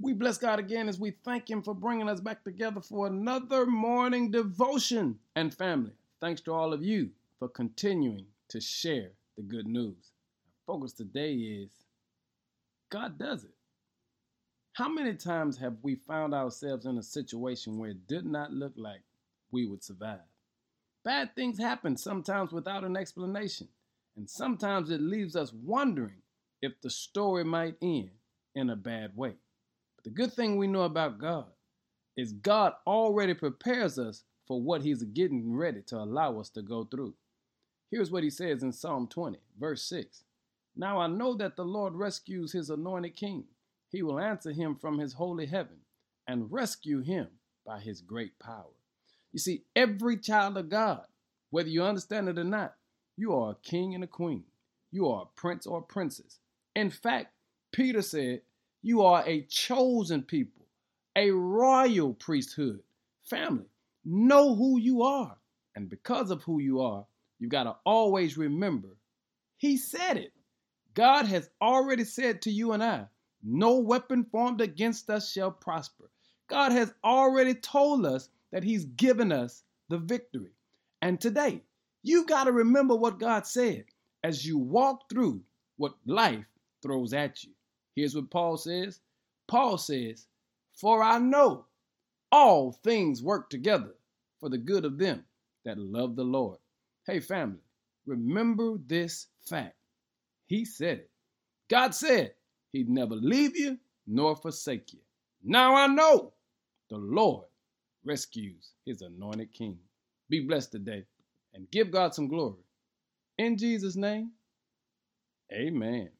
We bless God again as we thank Him for bringing us back together for another morning devotion. And family, thanks to all of you for continuing to share the good news. Our focus today is God does it. How many times have we found ourselves in a situation where it did not look like we would survive? Bad things happen sometimes without an explanation, and sometimes it leaves us wondering if the story might end in a bad way. But the good thing we know about God is God already prepares us for what He's getting ready to allow us to go through. Here's what He says in Psalm 20, verse 6 Now I know that the Lord rescues His anointed king. He will answer him from His holy heaven and rescue him by His great power. You see, every child of God, whether you understand it or not, you are a king and a queen. You are a prince or a princess. In fact, Peter said, you are a chosen people, a royal priesthood. Family, know who you are. And because of who you are, you got to always remember He said it. God has already said to you and I, no weapon formed against us shall prosper. God has already told us that He's given us the victory. And today, you got to remember what God said as you walk through what life throws at you. Here's what Paul says Paul says, For I know all things work together for the good of them that love the Lord. Hey, family, remember this fact. He said it. God said he'd never leave you nor forsake you. Now I know the Lord rescues his anointed king. Be blessed today and give God some glory. In Jesus' name, amen.